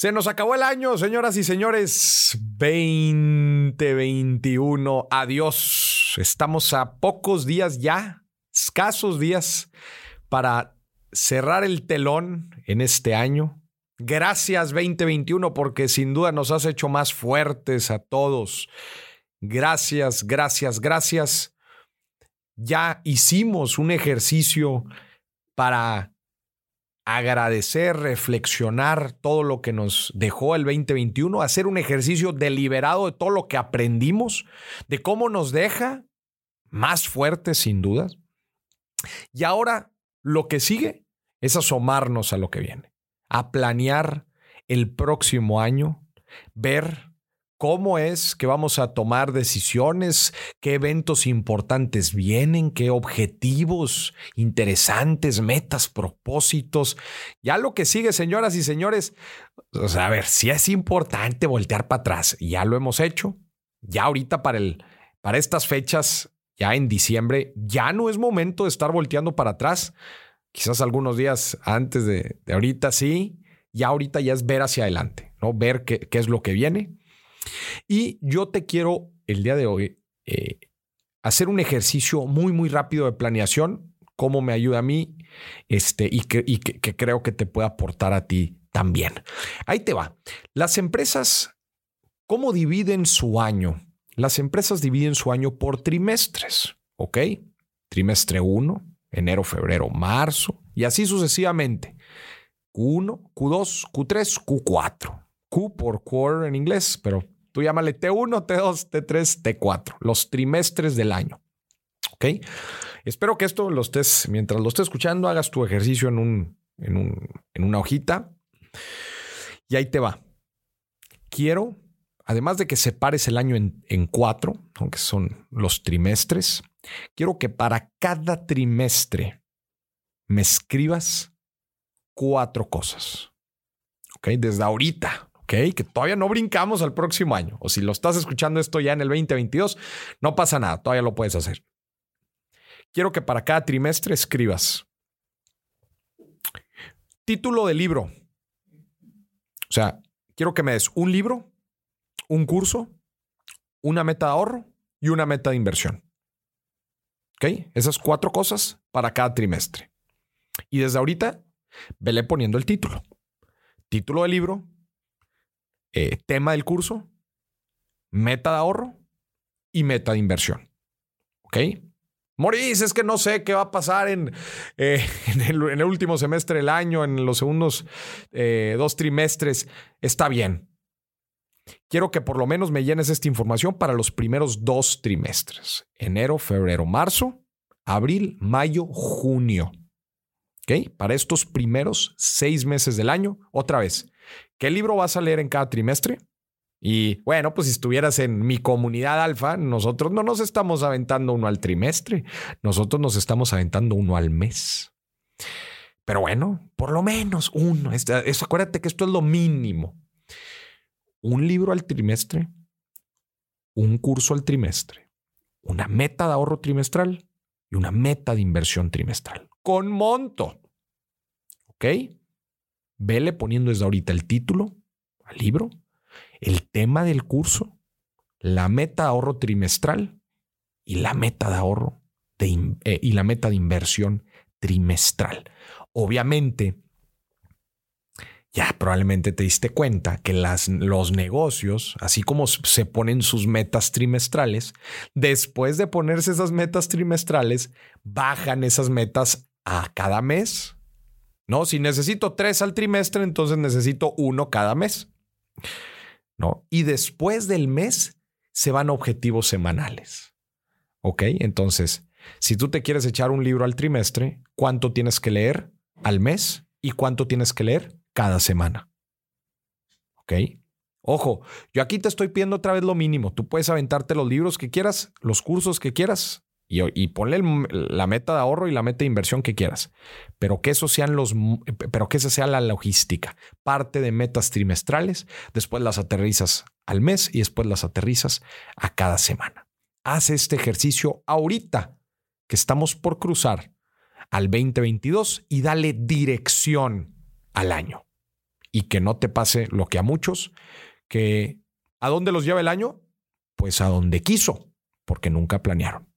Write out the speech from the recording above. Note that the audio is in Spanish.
Se nos acabó el año, señoras y señores. 2021. Adiós. Estamos a pocos días ya, escasos días, para cerrar el telón en este año. Gracias 2021 porque sin duda nos has hecho más fuertes a todos. Gracias, gracias, gracias. Ya hicimos un ejercicio para agradecer, reflexionar todo lo que nos dejó el 2021, hacer un ejercicio deliberado de todo lo que aprendimos, de cómo nos deja más fuertes sin duda. Y ahora lo que sigue es asomarnos a lo que viene, a planear el próximo año, ver cómo es que vamos a tomar decisiones, qué eventos importantes vienen, qué objetivos interesantes, metas, propósitos. Ya lo que sigue, señoras y señores, a ver, si es importante voltear para atrás, ya lo hemos hecho. Ya ahorita para el para estas fechas, ya en diciembre, ya no es momento de estar volteando para atrás. Quizás algunos días antes de, ahorita sí, ya ahorita ya es ver hacia adelante, ¿no? Ver qué, qué es lo que viene y yo te quiero el día de hoy eh, hacer un ejercicio muy, muy rápido de planeación, cómo me ayuda a mí este, y, que, que creo que te puede aportar a ti también. Ahí te va. Las empresas, ¿cómo dividen su año? Las empresas dividen su año por trimestres, ¿ok? Trimestre 1, enero, febrero, marzo, y así sucesivamente. Q1, Q2, Q3, Q4. Q por quarter en inglés, pero tú llámale T1, T2, T3, T4, los trimestres del año. ¿Ok? Espero que esto lo estés, mientras lo estés escuchando, hagas tu ejercicio en, un, en, un, en una hojita. Y ahí te va. Quiero, además de que separes el año en, en cuatro, aunque son los trimestres, quiero que para cada trimestre me escribas cuatro cosas. ¿Ok? Desde ahorita, que todavía no brincamos al próximo año. O si lo estás escuchando esto ya en el 2022, no pasa nada, todavía lo puedes hacer. Quiero que para cada trimestre escribas título de libro. O sea, quiero que me des un libro, un curso, una meta de ahorro y una meta de inversión. ¿Ok? Esas cuatro cosas para cada trimestre. Y desde ahorita, vele poniendo el título. Título del libro, eh, tema del curso, meta de ahorro y meta de inversión. ¿Ok? Moris, es que no sé qué va a pasar en, eh, en, el, último semestre del año, en los segundos eh, dos trimestres. Está bien. Quiero que por lo menos me llenes esta información para los primeros dos trimestres. Enero, febrero, marzo, abril, mayo, junio. ¿Ok? Para estos primeros seis meses del año, otra vez, ¿Qué libro vas a leer en cada trimestre? Y bueno, pues si estuvieras en mi comunidad alfa, nosotros no nos estamos aventando uno al trimestre, nosotros nos estamos aventando uno al mes. Pero bueno, por lo menos uno. Acuérdate que esto es lo mínimo. Un libro al trimestre, un curso al trimestre, una meta de ahorro trimestral y una meta de inversión trimestral con monto. ¿Ok? Vele poniendo desde ahorita el título al libro, el tema del curso, la meta de ahorro trimestral y la meta de ahorro eh, y la meta de inversión trimestral. Obviamente, ya probablemente te diste cuenta que las, los negocios, así como se ponen sus metas trimestrales, después de ponerse esas metas trimestrales, bajan esas metas a cada mes no, si necesito tres al trimestre, entonces necesito uno cada mes. ¿No? Y después del mes se van objetivos semanales. ¿Ok? Entonces, si tú te quieres echar un libro al trimestre, ¿cuánto tienes que leer al mes y cuánto tienes que leer cada semana? ¿Ok? Ojo, yo aquí te estoy pidiendo otra vez lo mínimo. Tú puedes aventarte los libros que quieras, los cursos que quieras, y, ponle la meta de ahorro y la meta de inversión que quieras, pero que eso sean los, pero que esa sea la logística, parte de metas trimestrales, después las aterrizas al mes y después las aterrizas a cada semana. Haz este ejercicio ahorita que estamos por cruzar al 2022 y dale dirección al año. y que no te pase lo que a muchos, que ¿a dónde los lleva el año? Pues a donde quiso, porque nunca planearon.